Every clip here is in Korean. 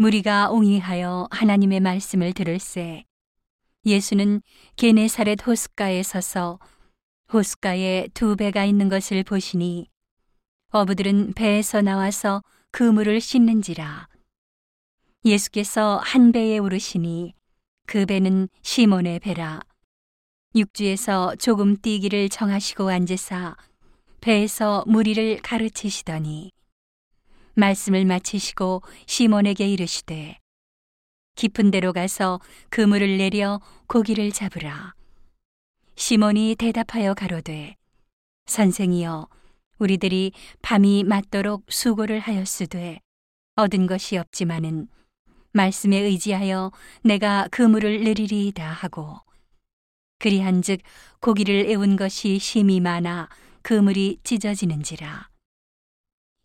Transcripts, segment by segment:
무리가 옹이하여 하나님의 말씀을 들을새 예수는 게네사렛 호숫가에 서서 호숫가에 두 배가 있는 것을 보시니 어부들은 배에서 나와서 그물을 씻는지라. 예수께서 한 배에 오르시니 그 배는 시몬의 배라. 육지에서 조금 뛰기를 정하시고 앉으사 배에서 무리를 가르치시더니 말씀을 마치시고 시몬에게 이르시되 깊은 데로 가서 그물을 내려 고기를 잡으라. 시몬이 대답하여 가로되 선생이여 우리들이 밤이 맞도록 수고를 하였으되 얻은 것이 없지만은 말씀에 의지하여 내가 그물을 내리리이다 하고 그리한즉 고기를 애운 것이 심이 많아 그물이 찢어지는지라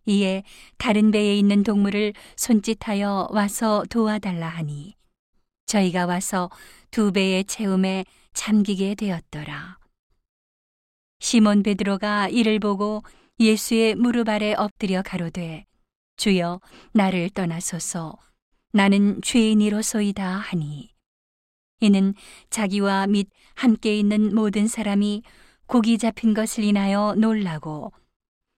이에 다른 배에 있는 동물을 손짓하여 와서 도와달라 하니 저희가 와서 두 배의 채움에 잠기게 되었더라. 시몬 베드로가 이를 보고 예수의 무릎 아래 엎드려 가로되 주여 나를 떠나소서 나는 죄인이로소이다 하니 이는 자기와 및 함께 있는 모든 사람이 고기 잡힌 것을 인하여 놀라고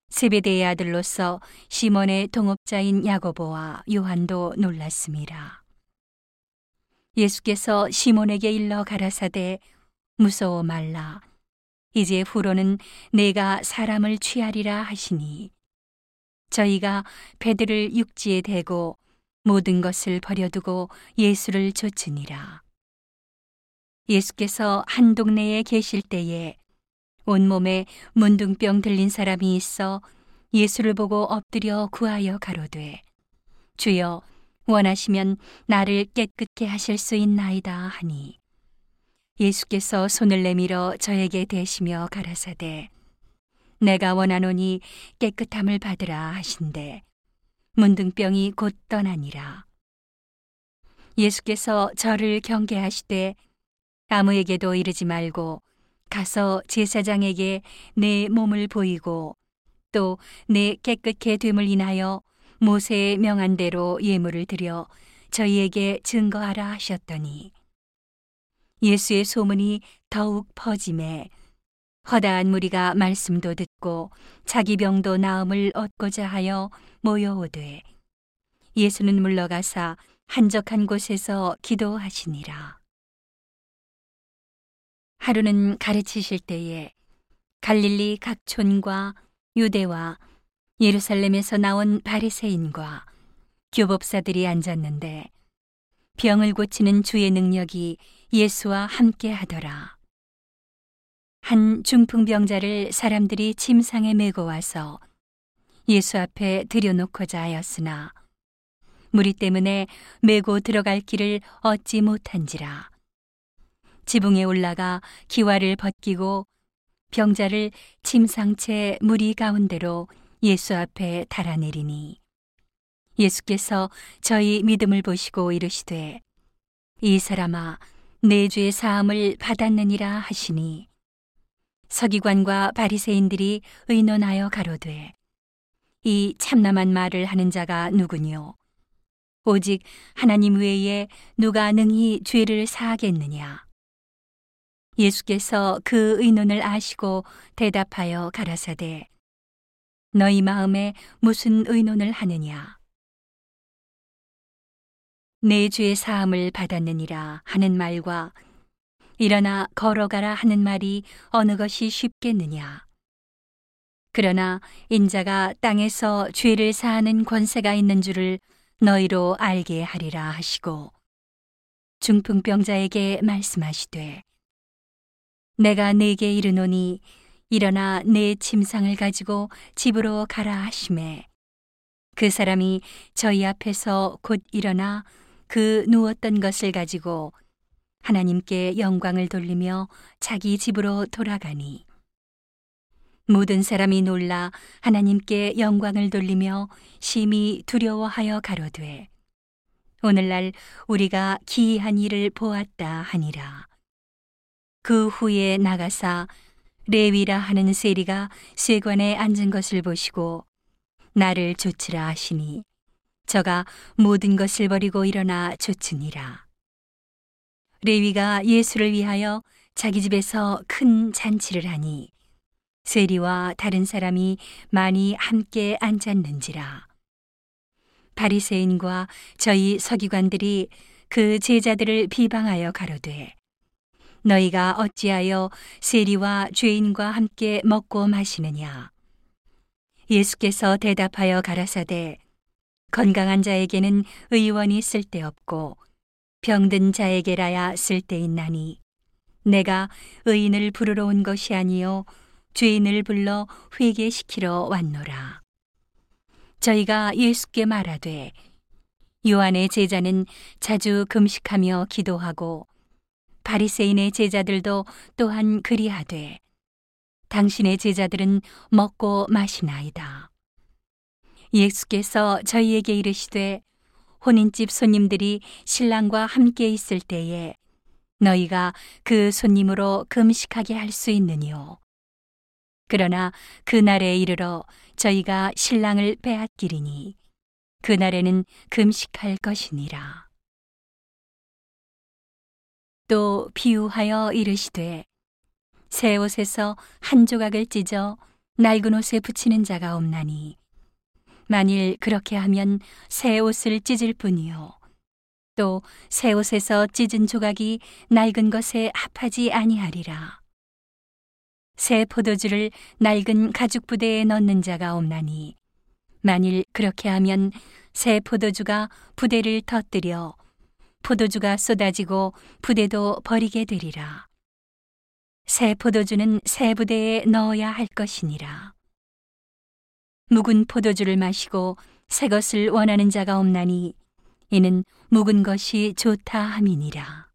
세베대의 아들로서 시몬의 동업자인 야고보와 요한도 놀랐습니다. 예수께서 시몬에게 일러 가라사대 무서워 말라 이제 후로는 내가 사람을 취하리라 하시니 저희가 배들을 육지에 대고 모든 것을 버려두고 예수를 쫓으니라. 예수께서 한 동네에 계실 때에 온몸에 문둥병 들린 사람이 있어 예수를 보고 엎드려 구하여 가로되 주여 원하시면 나를 깨끗게 하실 수 있나이다 하니. 예수께서 손을 내밀어 저에게 대시며 가라사대 내가 원하노니 깨끗함을 받으라 하신대. 문둥병이 곧 떠나니라. 예수께서 저를 경계하시되 아무에게도 이르지 말고 가서 제사장에게 내 몸을 보이고 또 내 깨끗게 됨을 인하여 모세의 명한 대로 예물을 드려 저희에게 증거하라 하셨더니 예수의 소문이 더욱 퍼짐에 허다한 무리가 말씀도 듣고 자기 병도 나음을 얻고자 하여 모여오되 예수는 물러가사 한적한 곳에서 기도하시니라. 하루는 가르치실 때에 갈릴리 각 촌과 유대와 예루살렘에서 나온 바리새인과 교법사들이 앉았는데 병을 고치는 주의 능력이 예수와 함께 하더라. 한 중풍병자를 사람들이 침상에 메고 와서 예수 앞에 들여놓고자 하였으나 무리 때문에 메고 들어갈 길을 얻지 못한지라. 지붕에 올라가 기와를 벗기고 병자를 침상채 무리 가운데로 예수 앞에 달아내리니 예수께서 저희 믿음을 보시고 이르시되 이 사람아 내 죄의 사함을 받았느니라 하시니 서기관과 바리새인들이 의논하여 가로되 이 참남한 말을 하는 자가 누구뇨 오직 하나님 외에 누가 능히 죄를 사하겠느냐 예수께서 그 의논을 아시고 대답하여 가라사대 너희 마음에 무슨 의논을 하느냐? 내 죄의 사함을 받았느니라 하는 말과 일어나 걸어가라 하는 말이 어느 것이 쉽겠느냐? 그러나 인자가 땅에서 죄를 사하는 권세가 있는 줄을 너희로 알게 하리라 하시고 중풍병자에게 말씀하시되 내가 네게 이르노니 일어나 내 침상을 가지고 집으로 가라 하심에 그 사람이 저희 앞에서 곧 일어나 그 누웠던 것을 가지고 하나님께 영광을 돌리며 자기 집으로 돌아가니 모든 사람이 놀라 하나님께 영광을 돌리며 심히 두려워하여 가로되 오늘날 우리가 기이한 일을 보았다 하니라. 그 후에 나가사 레위라 하는 세리가 세관에 앉은 것을 보시고 나를 조치라 하시니 저가 모든 것을 버리고 일어나 쫓으니라. 레위가 예수를 위하여 자기 집에서 큰 잔치를 하니 세리와 다른 사람이 많이 함께 앉았는지라. 바리새인과 저희 서기관들이 그 제자들을 비방하여 가로되 너희가 어찌하여 세리와 죄인과 함께 먹고 마시느냐? 예수께서 대답하여 가라사대 건강한 자에게는 의원이 쓸데없고 병든 자에게라야 쓸데있나니 내가 의인을 부르러 온 것이 아니요 죄인을 불러 회개시키러 왔노라. 저희가 예수께 말하되 요한의 제자는 자주 금식하며 기도하고 바리새인의 제자들도 또한 그리하되 당신의 제자들은 먹고 마시나이다. 예수께서 저희에게 이르시되 혼인집 손님들이 신랑과 함께 있을 때에 너희가 그 손님으로 금식하게 할 수 있느니요. 그러나 그날에 이르러 저희가 신랑을 빼앗기리니 그날에는 금식할 것이니라. 또 비유하여 이르시되 새 옷에서 한 조각을 찢어 낡은 옷에 붙이는 자가 없나니 만일 그렇게 하면 새 옷을 찢을 뿐이요. 또 새 옷에서 찢은 조각이 낡은 것에 합하지 아니하리라. 새 포도주를 낡은 가죽 부대에 넣는 자가 없나니 만일 그렇게 하면 새 포도주가 부대를 터뜨려 포도주가 쏟아지고 부대도 버리게 되리라. 새 포도주는 새 부대에 넣어야 할 것이니라. 묵은 포도주를 마시고 새 것을 원하는 자가 없나니 이는 묵은 것이 좋다 함이니라.